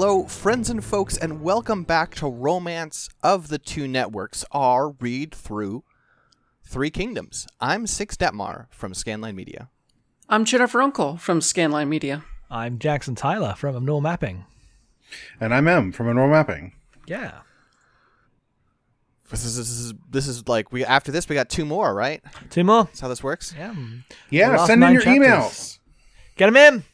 Hello, friends and folks, and welcome back to Romance of the Two Networks, our read through Three Kingdoms. I'm Sax Dettmar from Scanline Media. I'm Jennifer Unkle from Scanline Media. I'm Jackson Tyler from Abnormal Mapping. And I'm M from Abnormal Mapping. Yeah. This is, this is this is like we after this we got two more, right? Two more. That's how this works. Yeah. Yeah, send in your chapters. emails. Get them in.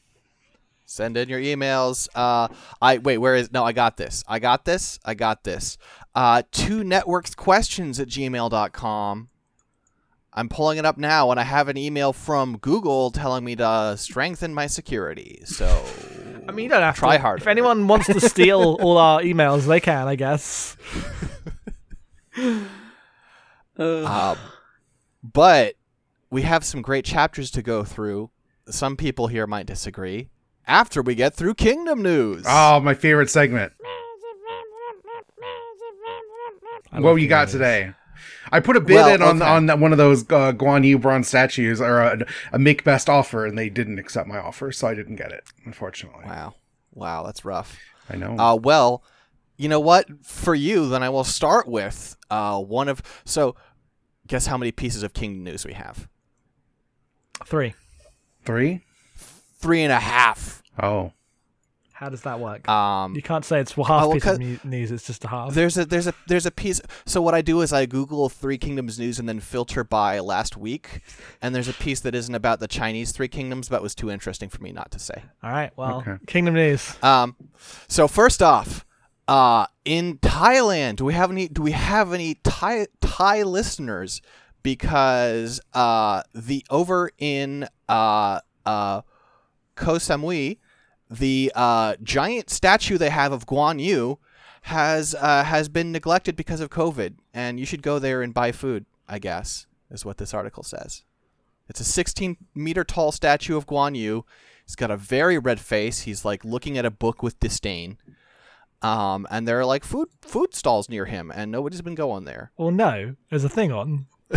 Send in your emails. Uh, I wait. Where is? No, I got this. I got this. I got this. Uh, two networks questions at gmail.com. I'm pulling it up now, and I have an email from Google telling me to strengthen my security. So I mean, you don't have Try to. harder. If anyone wants to steal all our emails, they can, I guess. Um, but we have some great chapters to go through. Some people here might disagree. After we get through Kingdom news. Oh, my favorite segment. What love you got emails. today? I put a bid Well, in on okay. on one of those uh, Guan Yu bronze statues or a, a make best offer, and they didn't accept my offer, so I didn't get it. Unfortunately, wow, wow, that's rough. I know. Uh, well, you know what? For you, then I will start with uh, one of. So, guess how many pieces of Kingdom news we have? Three. Three. Three and a half. Oh, How does that work? Um, you can't say it's half oh, well, piece of 'cause- mu- news. It's just a half. there's a there's a there's a piece. So what I do is I Google Three Kingdoms news and then filter by last week, and there's a piece that isn't about the Chinese Three Kingdoms, but was too interesting for me not to say. all right. Well, Okay. Kingdom news. Um, so first off, uh, in Thailand, do we have any? Do we have any Thai Thai listeners? Because uh, the over in uh uh Koh Samui, the uh giant statue they have of Guan Yu has uh, has been neglected because of COVID, and you should go there and buy food. I guess is what this article says. It's a 16 meter tall statue of Guan Yu. He's got a very red face. He's like looking at a book with disdain. Um, and there are like food food stalls near him, and nobody's been going there. Well, no. There's a thing on.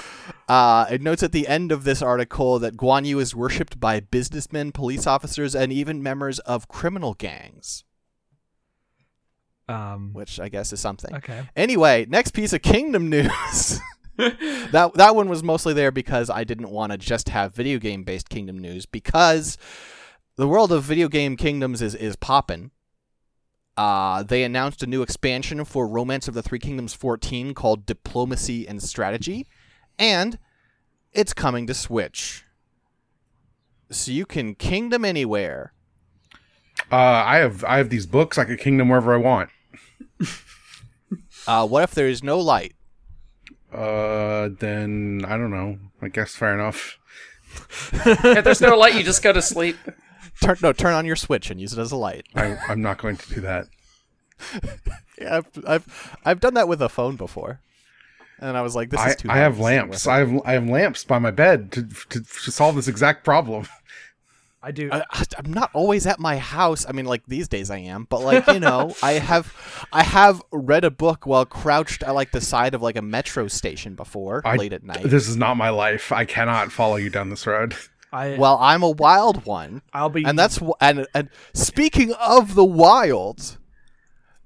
Uh, it notes at the end of this article that Guan Yu is worshipped by businessmen, police officers, and even members of criminal gangs, Um. which I guess is something. Okay. Anyway, next piece of Kingdom news. that that one was mostly there because I didn't want to just have video game based Kingdom news because the world of video game kingdoms is is poppin'. Uh, they announced a new expansion for Romance of the Three Kingdoms 14 called Diplomacy and Strategy, and it's coming to Switch. So you can kingdom anywhere. uh, I have I have these books. I can kingdom wherever I want. Uh, what if there is no light? Uh, then I don't know. I guess fair enough. if there's no light, you just go to sleep. Turn no, turn on your Switch and use it as a light. I, I'm not going to do that. Yeah, I've, I've I've done that with a phone before, and I was like, "This is too." I hard. have lamps. I have I have lamps by my bed to to, to solve this exact problem. I do. I, I'm not always at my house. I mean, like these days I am, but like you know, I have I have read a book while crouched at like the side of like a metro station before I- late at night. This is not my life. I cannot follow you down this road. I. well, I'm a wild one, I'll be. and that's and and speaking of the wild,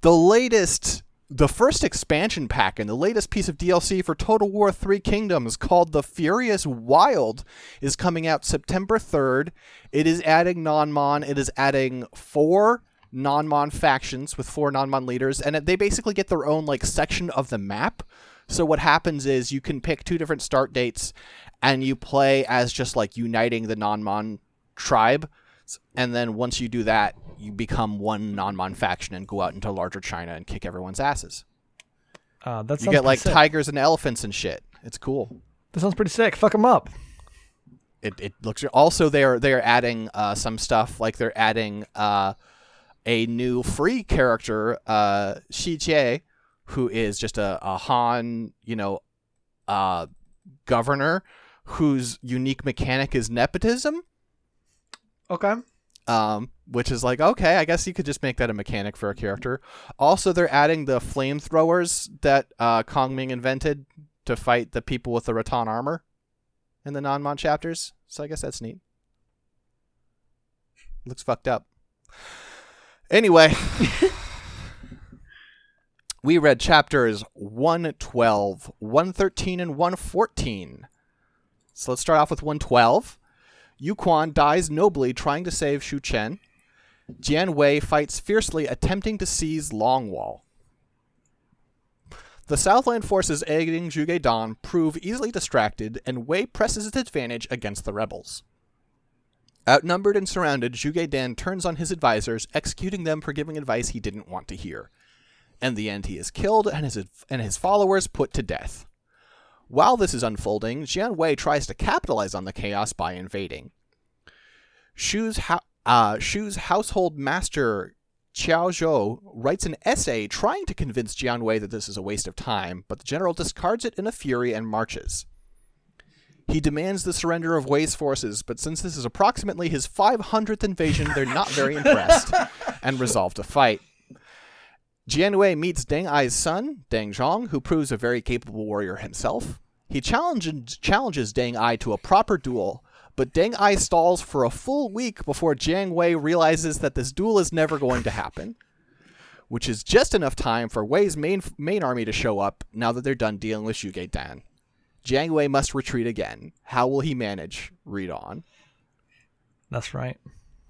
the latest. The first expansion pack and the latest piece of DLC for Total War 3 Kingdoms called The Furious Wild is coming out September 3rd. It is adding Nanman. It is adding four Nanman factions with four Nanman leaders and they basically get their own like section of the map. So what happens is you can pick two different start dates and you play as just like uniting the Nanman tribe. And then once you do that, you become one Nanman faction and go out into larger China and kick everyone's asses. uh, that You get like sick. tigers and elephants and shit. It's cool. That sounds pretty sick. Fuck them up. It, it looks also they're they're adding uh, some stuff like they're adding uh, a new free character uh, Shi Jie, who is just a, a Han you know uh, governor whose unique mechanic is nepotism. Okay. um, which is like okay, I guess you could just make that a mechanic for a character. Also, they're adding the flamethrowers that uh, Kong Ming invented to fight the people with the rattan armor in the Nanman chapters. So I guess that's neat. Looks fucked up. Anyway, we read chapters 112, 113, and 114. So let's start off with 112. Yu Quan dies nobly trying to save Shu Chen. Jiang Wei fights fiercely attempting to seize Longwall. The Southland forces aiding Zhuge Dan prove easily distracted, and Wei presses its advantage against the rebels. Outnumbered and surrounded, Zhuge Dan turns on his advisors, executing them for giving advice he didn't want to hear. In the end, he is killed and his, and his followers put to death. While this is unfolding, Jiang Wei tries to capitalize on the chaos by invading. Shu's, ho- uh, Shu's household master Qiao Zhou writes an essay trying to convince Jiang Wei that this is a waste of time, but the general discards it in a fury and marches. He demands the surrender of Wei's forces, but since this is approximately his 500th invasion, they're not very impressed and resolve to fight. Jiang Wei meets Deng Ai's son, Deng Zhong, who proves a very capable warrior himself. He challenges, challenges Deng Ai to a proper duel, but Deng Ai stalls for a full week before Jiang Wei realizes that this duel is never going to happen, which is just enough time for Wei's main main army to show up now that they're done dealing with Zhuge Dan. Jiang Wei must retreat again. How will he manage? Read on. That's right.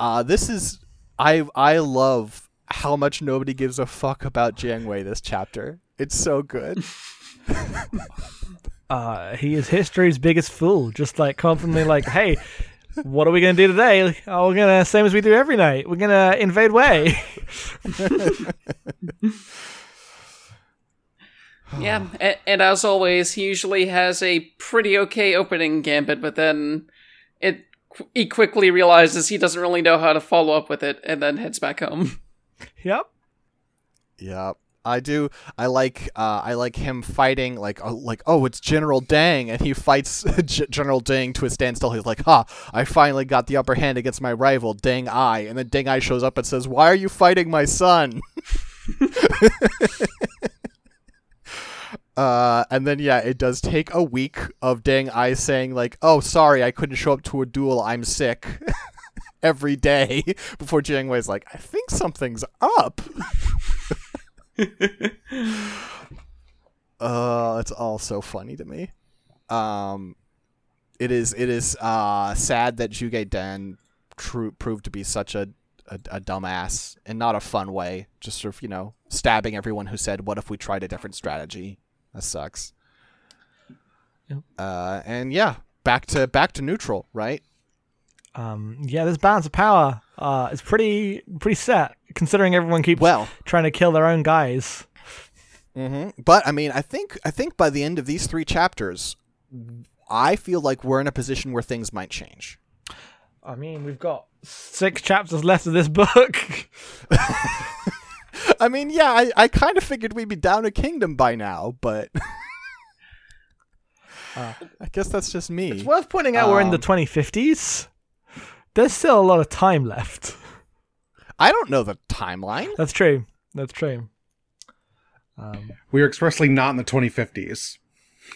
Uh, this is I I love how much nobody gives a fuck about Jiang Wei this chapter. It's so good. Uh, he is history's biggest fool. Just like constantly like, hey, what are we gonna do today? Oh, we're gonna same as we do every night. We're gonna invade Wei. Yeah, and, and as always, he usually has a pretty okay opening gambit, but then it he quickly realizes he doesn't really know how to follow up with it, and then heads back home. Yep. Yep. I do. I like. Uh, I like him fighting. Like, uh, like, oh, it's General Dang, and he fights G- General Dang to a standstill. He's like, "Ha! I finally got the upper hand against my rival, Deng Ai." And then Deng Ai shows up and says, "Why are you fighting my son?" uh, and then yeah, it does take a week of Deng Ai saying like, "Oh, sorry, I couldn't show up to a duel. I'm sick." Every day before Jiang Wei's like, I think something's up. uh, it's all so funny to me. Um, it is it is uh sad that Zhuge Dan tr- proved to be such a, a a dumbass in not a fun way. Just sort of you know stabbing everyone who said, "What if we tried a different strategy?" That sucks. Yep. Uh, and yeah, back to back to neutral, right? Um, yeah, this balance of power uh, is pretty pretty set, considering everyone keeps Well, trying to kill their own guys. hmm But I mean, I think I think by the end of these three chapters, I feel like we're in a position where things might change. I mean, we've got six chapters left of this book. I mean, yeah, I, I kind of figured we'd be down a kingdom by now, but Uh, I guess that's just me. it's worth pointing out we're in the Um, 2050s. There's still a lot of time left. I don't know the timeline. That's true. That's true. Um, We are expressly not in the 2050s.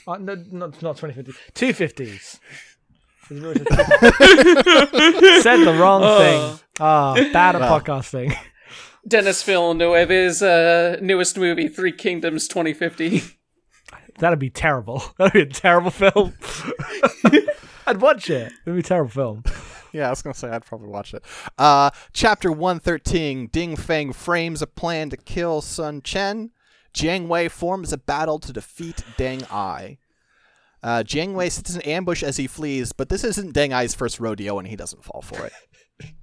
uh, no, not not 2050. 250s. Said the wrong thing. Ah, bad at Well. podcasting. Denis Villeneuve's uh, newest movie, Three Kingdoms 2050. That'd be terrible. That'd be a terrible film. I'd watch it. It'd be a terrible film. Yeah, I was gonna say I'd probably watch it. Uh, chapter one thirteen. Ding Feng frames a plan to kill Sun Chen. Jiang Wei forms a battle to defeat Deng Ai. Uh, Jiang Wei sits in ambush as he flees, but this isn't Deng Ai's first rodeo, and he doesn't fall for it.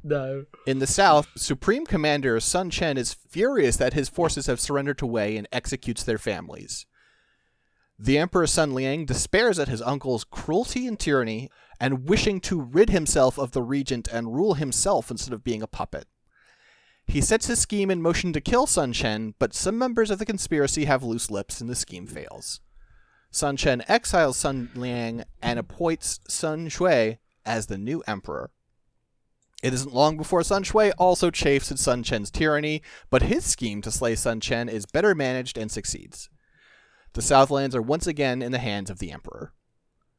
No. In the south, Supreme Commander Sun Chen is furious that his forces have surrendered to Wei and executes their families. The Emperor Sun Liang despairs at his uncle's cruelty and tyranny and wishing to rid himself of the regent and rule himself instead of being a puppet. He sets his scheme in motion to kill Sun Chen, but some members of the conspiracy have loose lips and the scheme fails. Sun Chen exiles Sun Liang and appoints Sun Xiu as the new emperor. It isn't long before Sun Xiu also chafes at Sun Chen's tyranny, but his scheme to slay Sun Chen is better managed and succeeds. The Southlands are once again in the hands of the Emperor.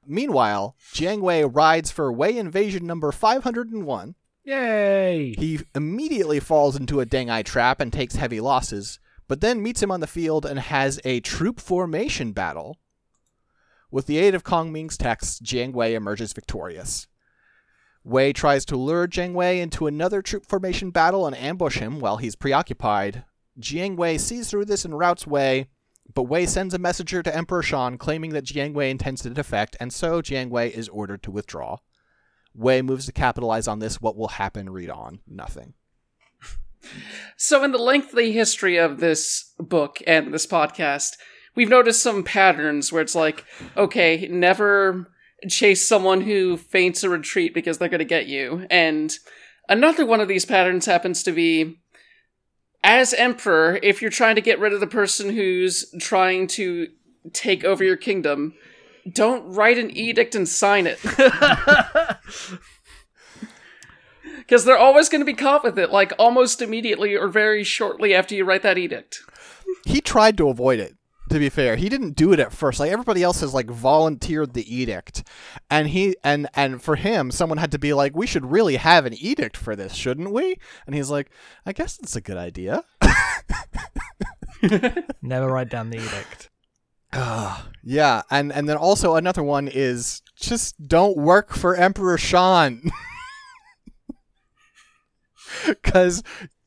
Meanwhile, Jiang Wei rides for Wei invasion number 501 Yay! He immediately falls into a Deng Ai trap and takes heavy losses, but then meets him on the field and has a troop formation battle. With the aid of Kong Ming's text, Jiang Wei emerges victorious. Wei tries to lure Jiang Wei into another troop formation battle and ambush him while he's preoccupied. Jiang Wei sees through this and routs Wei, but Wei sends a messenger to Emperor Shan claiming that Jiang Wei intends to defect, and so Jiang Wei is ordered to withdraw. Wei moves to capitalize on this. What will happen? Read on. Nothing. So, in the lengthy history of this book and this podcast, we've noticed some patterns where it's like, okay, never chase someone who feints a retreat because they're going to get you. And another one of these patterns happens to be as emperor, if you're trying to get rid of the person who's trying to take over your kingdom, don't write an edict and sign it. Because they're always going to be caught with it, like almost immediately or very shortly after you write that edict. He tried to avoid it. To be fair, he didn't do it at first. Like everybody else has like volunteered the edict, and he and and for him, someone had to be like, "We should really have an edict for this, shouldn't we?" And he's like, "I guess it's a good idea." Never write down the edict. Ah, yeah, and and then also another one is just don't work for Emperor Shan. Cuz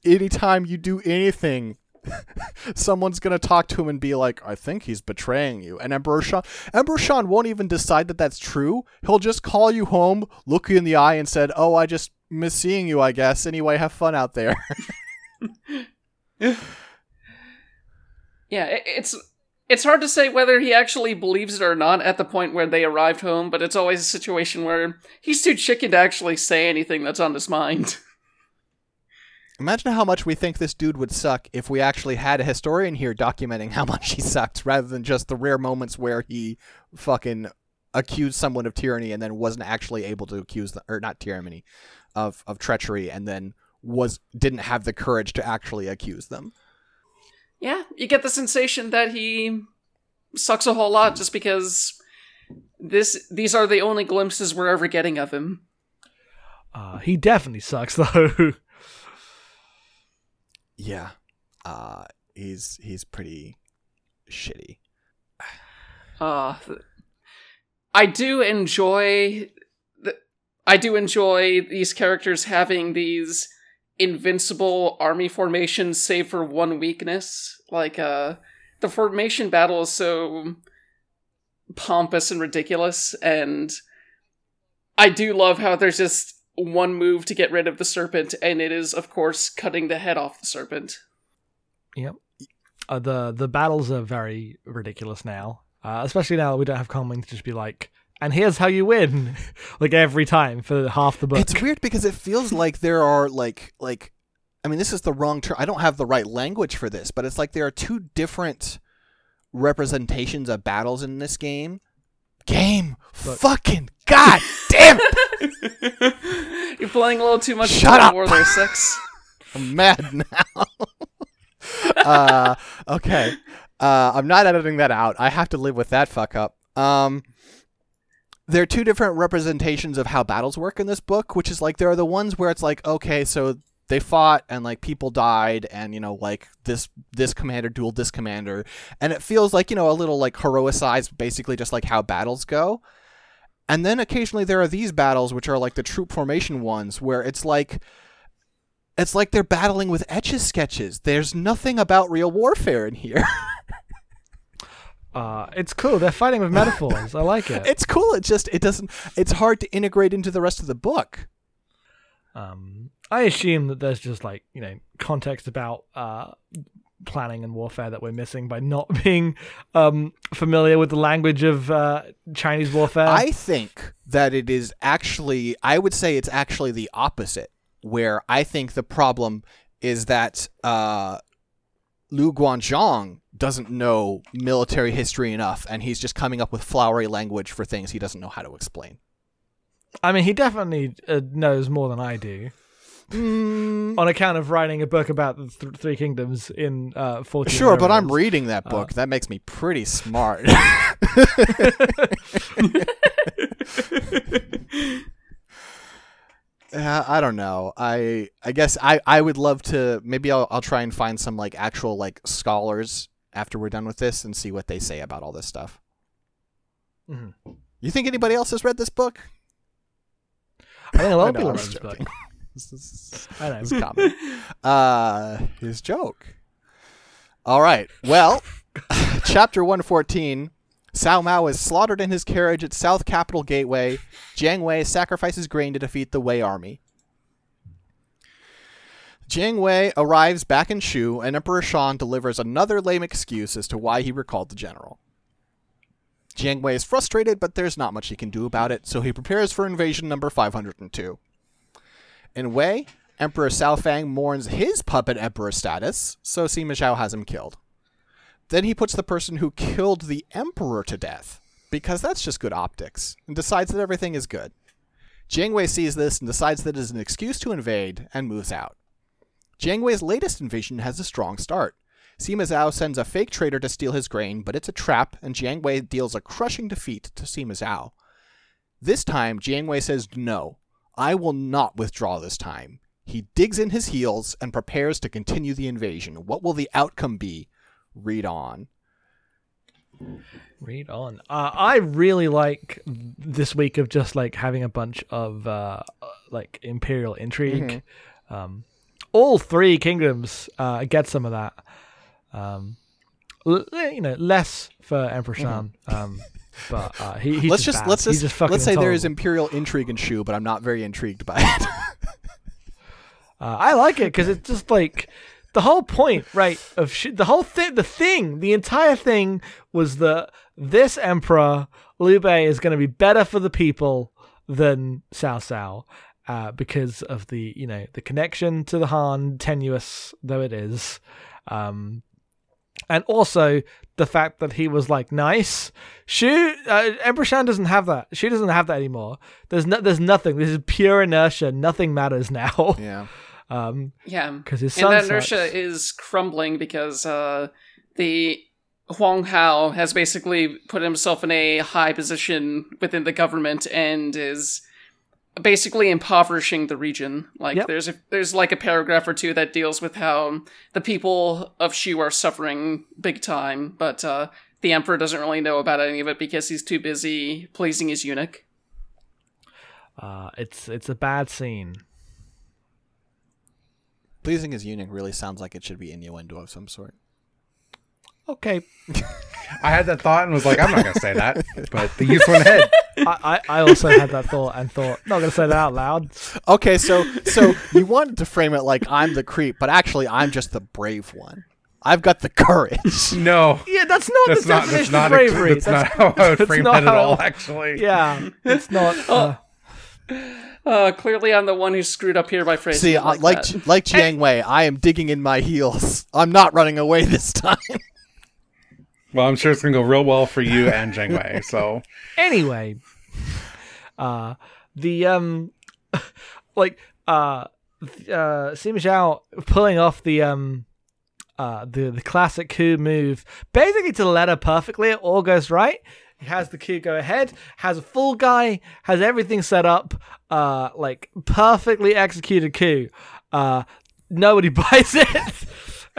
anytime you do anything someone's going to talk to him and be like, "I think he's betraying you." And Emperor Shan Emperor Shan won't even decide that that's true. He'll just call you home, look you in the eye and said, "Oh, I just miss seeing you, I guess. Anyway, have fun out there." Yeah, it, it's it's hard to say whether he actually believes it or not at the point where they arrived home, but it's always a situation where he's too chicken to actually say anything that's on his mind. Imagine how much we think this dude would suck if we actually had a historian here documenting how much he sucked rather than just the rare moments where he fucking accused someone of tyranny and then wasn't actually able to accuse them or not tyranny of of treachery and then was didn't have the courage to actually accuse them. Yeah, you get the sensation that he sucks a whole lot just because this these are the only glimpses we're ever getting of him. Uh, he definitely sucks though. Yeah. Uh he's he's pretty shitty. Uh I do enjoy the, I do enjoy these characters having these invincible army formations save for one weakness. Like uh the formation battle is so pompous and ridiculous and I do love how there's just one move to get rid of the serpent and it is of course cutting the head off the serpent. Yep. Uh, the the battles are very ridiculous now, uh, especially now that we don't have Kong Ming to just be like, and here's how you win, like every time for half the book. It's weird because it feels like there are like like I mean this is the wrong term. I don't have the right language for this, but it's like there are two different representations of battles in this game. Game. Look. Fucking god damn it. Playing a little too much Shut up! War there, Sax. I'm mad now. uh, okay. Uh, I'm not editing that out. I have to live with that fuck up. Um, there are two different representations of how battles work in this book, which is like there are the ones where it's like, okay, so they fought and like people died and you know like this this commander dueled this commander and it feels like you know a little like heroicized basically just like how battles go and then occasionally there are these battles which are like the troop formation ones where it's like it's like they're battling with etch a sketches. There's nothing about real warfare in here. uh, it's cool. They're fighting with metaphors. I like it. it's cool. It just it doesn't. It's hard to integrate into the rest of the book. Um, I assume that there's just like you know context about uh, planning and warfare that we're missing by not being um, familiar with the language of uh, Chinese warfare. I think that it is actually. I would say it's actually the opposite. Where I think the problem is that uh, Luo Guanzhong doesn't know military history enough, and he's just coming up with flowery language for things he doesn't know how to explain. I mean, he definitely uh, knows more than I do. Mm, On account of writing a book about the th- Three Kingdoms in uh, 14 Sure, but I'm reading that book. that makes me pretty smart. I, I don't know. I I guess I, I would love to. Maybe I'll I'll try and find some like actual like scholars after we're done with this and see what they say about all this stuff. Mhm. You think anybody else has read this book? I think a lot of people read this book. This is- I know. this is common. Uh, his joke. All right. Well, chapter 114. Cao Mao is slaughtered in his carriage at South Capital Gateway. Jiang Wei sacrifices grain to defeat the Wei army. Jiang Wei arrives back in Shu, and Emperor Shan delivers another lame excuse as to why he recalled the general. Jiang Wei is frustrated, but there's not much he can do about it, so he prepares for invasion number 502. In Wei, Emperor Cao Fang mourns his puppet emperor status, so Sima Zhao has him killed. Then he puts the person who killed the emperor to death, because that's just good optics, and decides that everything is good. Jiang Wei sees this and decides that it is an excuse to invade and moves out. Jiang Wei's latest invasion has a strong start. Sima Zhao sends a fake trader to steal his grain, but it's a trap, and Jiang Wei deals a crushing defeat to Sima Zhao. This time, Jiang Wei says, No, I will not withdraw this time. He digs in his heels and prepares to continue the invasion. What will the outcome be? Read on. Read on. Uh, I really like this week of just like having a bunch of uh, like imperial intrigue. Um, all three kingdoms uh, get some of that. Um, l- you know, less for Emperor Shan. Um, but uh, he, he's let's just, just let's just, just let's say there is imperial intrigue in Shu, but I'm not very intrigued by it. Uh, I like it because it's just like the whole point, right? Of sh- the whole thing, the thing, the entire thing was that this emperor Liu Bei is going to be better for the people than Cao Cao. Uh, because of the you know the connection to the Han, tenuous though it is, um, and also the fact that he was like nice. Shu uh, Emperor Shan doesn't have that. She doesn't have that anymore. There's no, there's nothing. This is pure inertia. Nothing matters now. yeah. Um, Yeah. because his And that inertia sucks. is crumbling because uh, the Huang Hao has basically put himself in a high position within the government and is basically impoverishing the region. Like Yep. there's a, there's like a paragraph or two that deals with how the people of Shu are suffering big time, but uh, the emperor doesn't really know about any of it because he's too busy pleasing his eunuch. Uh, it's it's a bad scene. Pleasing his eunuch really sounds like it should be innuendo of some sort. Okay, I had that thought and was like, I'm not gonna say that, but the youth went ahead. I, I I also had that thought and thought not gonna say that out loud. Okay, so so you wanted to frame it like I'm the creep, but actually I'm just the brave one. I've got the courage. No, Yeah, that's not that's the not definition that's not of bravery. that's, not how I would that's frame not that at how- all. Actually, Yeah, it's not. Uh, Uh, clearly, I'm the one who screwed up here by phrasing See, it uh, like, like that. like Jiang Wei, I am digging in my heels. I'm not running away this time. Well, I'm sure it's gonna go real well for you and Jiang Wei. So anyway, uh, the um, like uh, uh, Sima Zhao pulling off the um, uh, the the classic coup move, basically to the letter perfectly. It all goes right. He has the coup go ahead, has a full guy, has everything set up, uh, like perfectly executed coup. Uh, nobody buys it.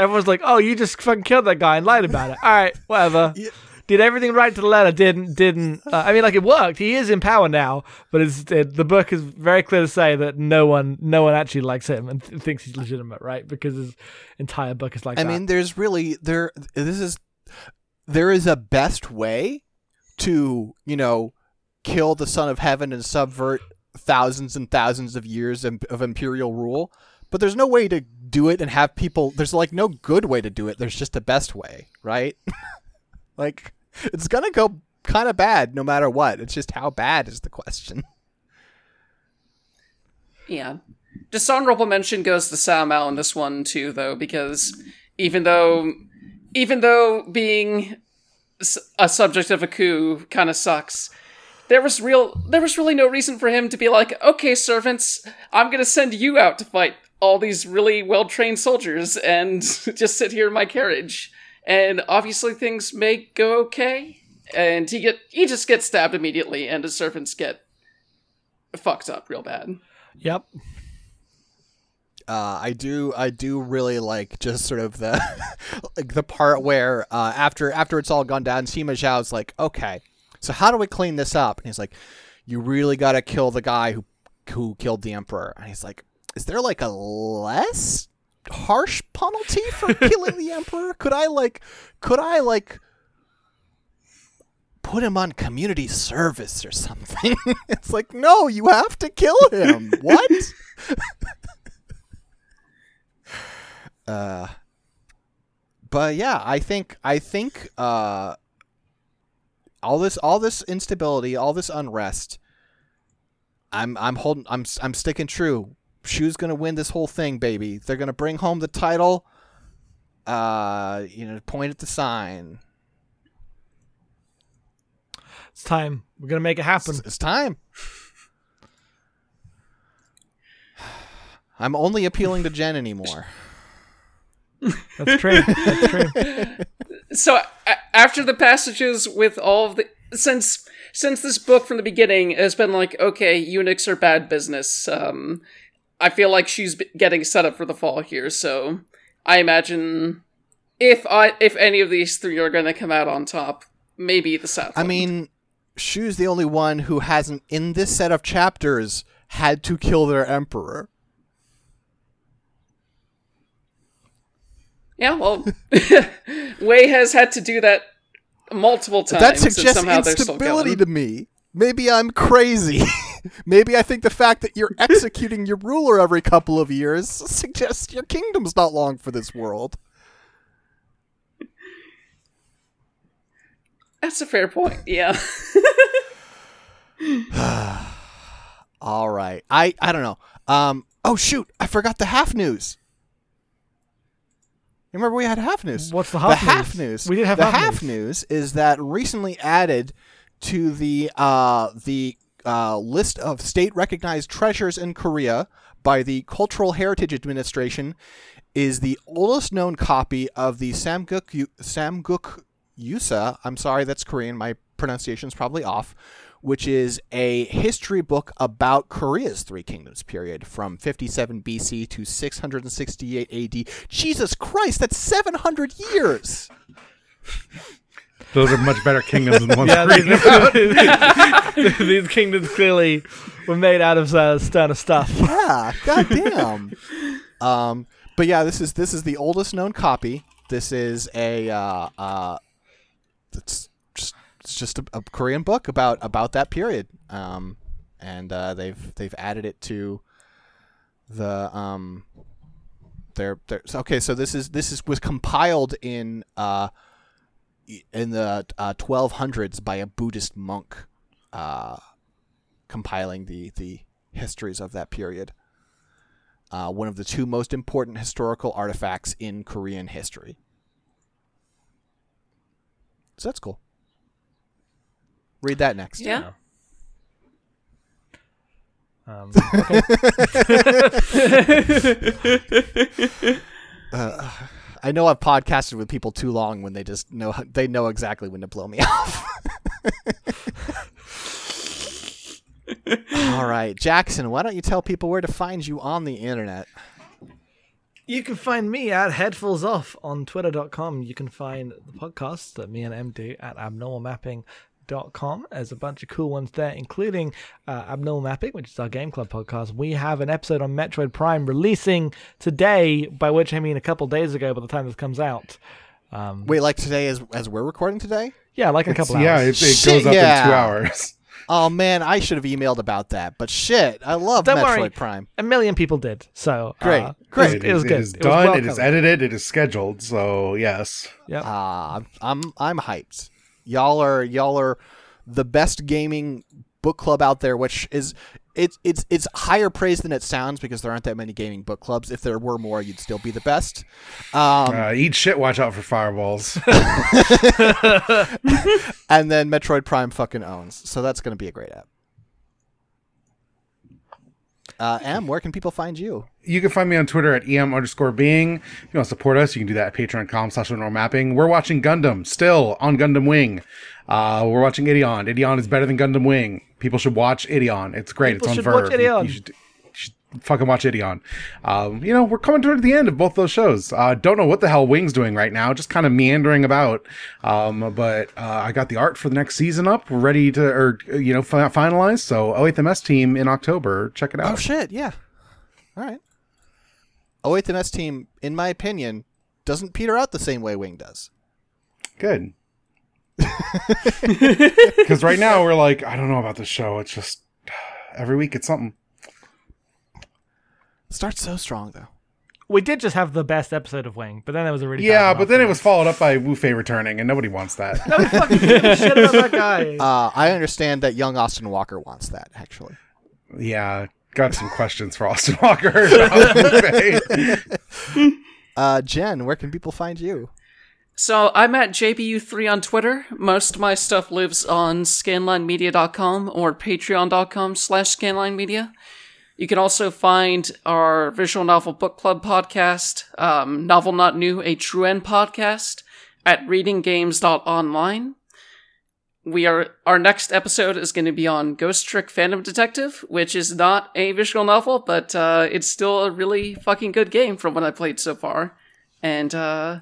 Everyone's like, "Oh, you just fucking killed that guy and lied about it." All right, whatever. Did everything right to the letter. Didn't didn't. Uh, I mean, like it worked. He is in power now, but it's it, the book is very clear to say that no one no one actually likes him and th- thinks he's legitimate, right? Because his entire book is like I that. mean, there's really there. This is there is a best way to you know kill the Son of Heaven and subvert thousands and thousands of years of imperial rule, but there's no way to do it and have people. There's like no good way to do it. There's just the best way, right? like it's gonna go kind of bad no matter what. It's just how bad is the question. Yeah. Dishonorable mention goes to Mao in this one too, though, because even though, even though being a subject of a coup kind of sucks, there was real, there was really no reason for him to be like, okay, servants, I'm gonna send you out to fight all these really well trained soldiers and just sit here in my carriage. And obviously things may go okay. And he get he just gets stabbed immediately, and his servants get fucked up real bad. Yep. Uh, I do I do really like just sort of the like the part where uh, after after it's all gone down, Sima Zhao's like, okay, so how do we clean this up? And he's like, you really got to kill the guy who who killed the emperor. And he's like, is there like a less harsh penalty for killing the emperor? Could I like could I like put him on community service or something? it's like, no, you have to kill him. what? uh but yeah, I think I think uh all this all this instability, all this unrest I'm I'm holding I'm I'm sticking true. Shu's gonna win this whole thing, baby. They're gonna bring home the title. Uh, you know, point at the sign. It's time. We're gonna make it happen. It's, it's time. I'm only appealing to Jen anymore. That's true. That's true. So a- after the passages with all of the since since this book from the beginning has been like okay eunuchs are bad business um i feel like she's getting set up for the fall here so i imagine if i if any of these three are going to come out on top maybe the south I mean, Shu's the only one who hasn't, in this set of chapters, had to kill their emperor. yeah well wei has had to do that multiple times that suggests somehow they're still instability to me. Maybe I'm crazy. Maybe I think the fact that you're executing your ruler every couple of years suggests your kingdom's not long for this world. that's a fair point yeah All right. I I don't know. Um. Oh shoot! I forgot the half news. You remember we had half news? What's the the half half news? news? We did have the half half news is that recently added to the uh the uh, list of state recognized treasures in Korea by the Cultural Heritage Administration is the oldest known copy of the Samguk Samguk Yusa. I'm sorry, that's Korean. My pronunciation's probably off. Which is a history book about Korea's Three Kingdoms period from 57 BC to 668 AD. Jesus Christ, that's 700 years. Those are much better kingdoms than the ones Yeah, reading these, these kingdoms clearly were made out of uh, sterner stuff. Yeah, goddamn. um, but yeah, this is this is the oldest known copy. This is a uh, uh, it's just it's just a, a Korean book about about that period. Um, and uh, they've they've added it to the um their their okay. So this is this is was compiled in uh in the uh, 1200s by a Buddhist monk. Uh, compiling the the histories of that period. Uh, one of the two most important historical artifacts in Korean history. So that's cool. Read that next. yeah Um, I know I've podcasted with people too long when they just know they know exactly when to blow me off. All right, Jackson, why don't you tell people where to find you on the internet? You can find me at Headfuls Off on twitter.com. You can find the podcasts that me and M do at abnormalmapping.com. There's a bunch of cool ones there, including uh, Abnormal Mapping, which is our Game Club podcast. We have an episode on Metroid Prime releasing today, by which I mean a couple days ago by the time this comes out. Um, Wait, like today as as we're recording today? yeah, like a couple yeah, hours. it, it Shit, goes up yeah. in two hours. Oh man, I should have emailed about that. But shit, I love Don't Metroid worry. Prime. a million people did. So Great, uh, great. It was, it was It good. is It was done. well it is edited. It is scheduled. So yes, Yep. Ah, I'm I'm I'm hyped. Y'all are y'all are the best gaming book club out there, which is it's it's it's higher praise than it sounds because there aren't that many gaming book clubs. If there were more, you'd still be the best. Um, uh, eat shit. Watch out for fireballs. and then Metroid Prime fucking owns, so that's gonna be a great app. Uh, Em, where can people find you? you can find me on Twitter at em underscore being. If you want to support us, you can do that at patreon.com slash mapping. We're watching Gundam still on Gundam Wing. Uh, we're watching Ideon. Ideon is better than Gundam Wing. People should watch Ideon. It's great. People it's on Verve. You- Ideon. You, should, you should fucking watch Ideon. Um, you know, we're coming toward the end of both those shows. Uh, don't know what the hell Wing's doing right now, just kind of meandering about. Um, but uh, I got the art for the next season up. We're ready to, or you know, fi- finalize. So 08MS team in October. Check it out. Oh shit, yeah. All right. Oh wait, the Nest team, in my opinion, doesn't peter out the same way Wing does. Good. Because right now we're like, I don't know about the show. It's just every week it's something. Starts so strong though. We did just have the best episode of Wing, but then there was a really Yeah, bad but then it was followed up by Wufei returning, and nobody wants that. No, we fucking gave shit about that guy. Uh, I understand that young Austin Walker wants that actually. yeah, got some questions for Austin Walker. about Uh, Jen, where can people find you? So I'm at JBU3 on Twitter. Most of my stuff lives on scanlinemedia.com or patreon.com slash scanlinemedia. You can also find our visual novel book club podcast, um, Novel Not New, a True End podcast at readinggames.online. We are, our next episode is going to be on Ghost Trick Phantom Detective, which is not a visual novel, but, uh, it's still a really fucking good game from what I played so far. And, uh,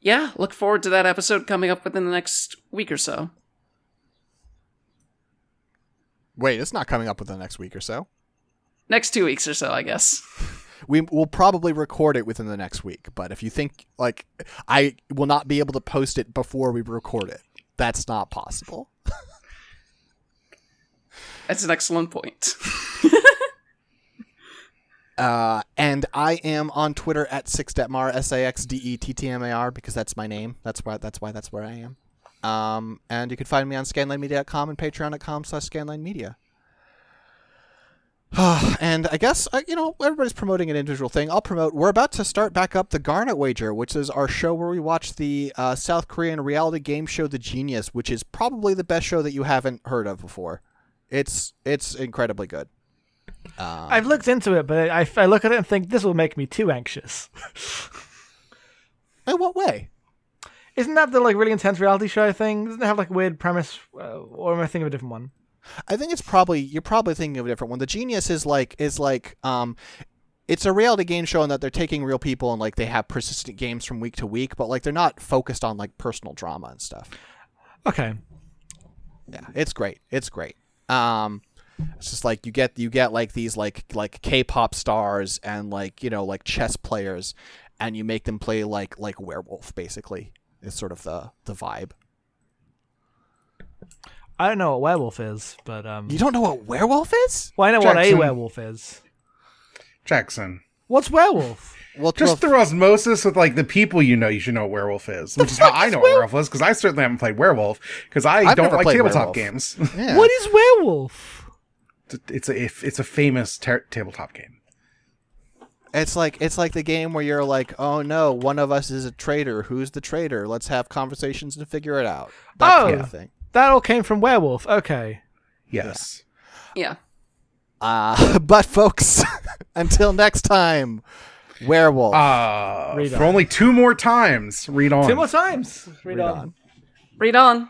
yeah, look forward to that episode coming up within the next week or so. Wait, it's not coming up within the next week or so. Next two weeks or so, I guess. We will probably record it within the next week, but if you think like I will not be able to post it before we record it, that's not possible. That's an excellent point. Uh, and I am on Twitter at saxdettmar s a x d e t t m a r because that's my name. That's why that's why that's where I am. Um, and you can find me on scanlinemedia.com and patreon.com slash scanlinemedia. and I guess uh, you know everybody's promoting an individual thing. I'll promote. We're about to start back up the Garnet Wager, which is our show where we watch the uh, South Korean reality game show The Genius, which is probably the best show that you haven't heard of before. It's it's incredibly good. Um, I've looked into it, but I, I look at it and think this will make me too anxious. in what way? Isn't that the like really intense reality show thing? Doesn't it have like a weird premise, uh, or am I thinking of a different one? I think it's probably you're probably thinking of a different one. The Genius is like is like um it's a reality game show in that they're taking real people and like they have persistent games from week to week, but like they're not focused on like personal drama and stuff. Okay, Yeah, it's great. It's great. Um it's just like you get you get like these like like K-pop stars and like, you know, like chess players and you make them play like like werewolf basically. It's sort of the the vibe. I don't know what werewolf is, but um, You don't know what werewolf is? well, I know what a Jackson. werewolf is. Jackson. What's werewolf? Well, Just well, through osmosis with like the people you know, you should know what werewolf is. Which is how I know what werewolf is because I certainly haven't played werewolf because I I've don't never like played tabletop werewolf. games. yeah. What is werewolf? it's a it's a famous ter- tabletop game. It's like it's like the game where you're like, oh no, one of us is a traitor. Who's the traitor? Let's have conversations and figure it out. That Oh. kind of thing. That all came from werewolf. Okay. Yes. Yeah. Uh, but folks, until next time, werewolf. Uh, Read for on. only two more times, read on. Two more times. Read, Read on. on. Read on.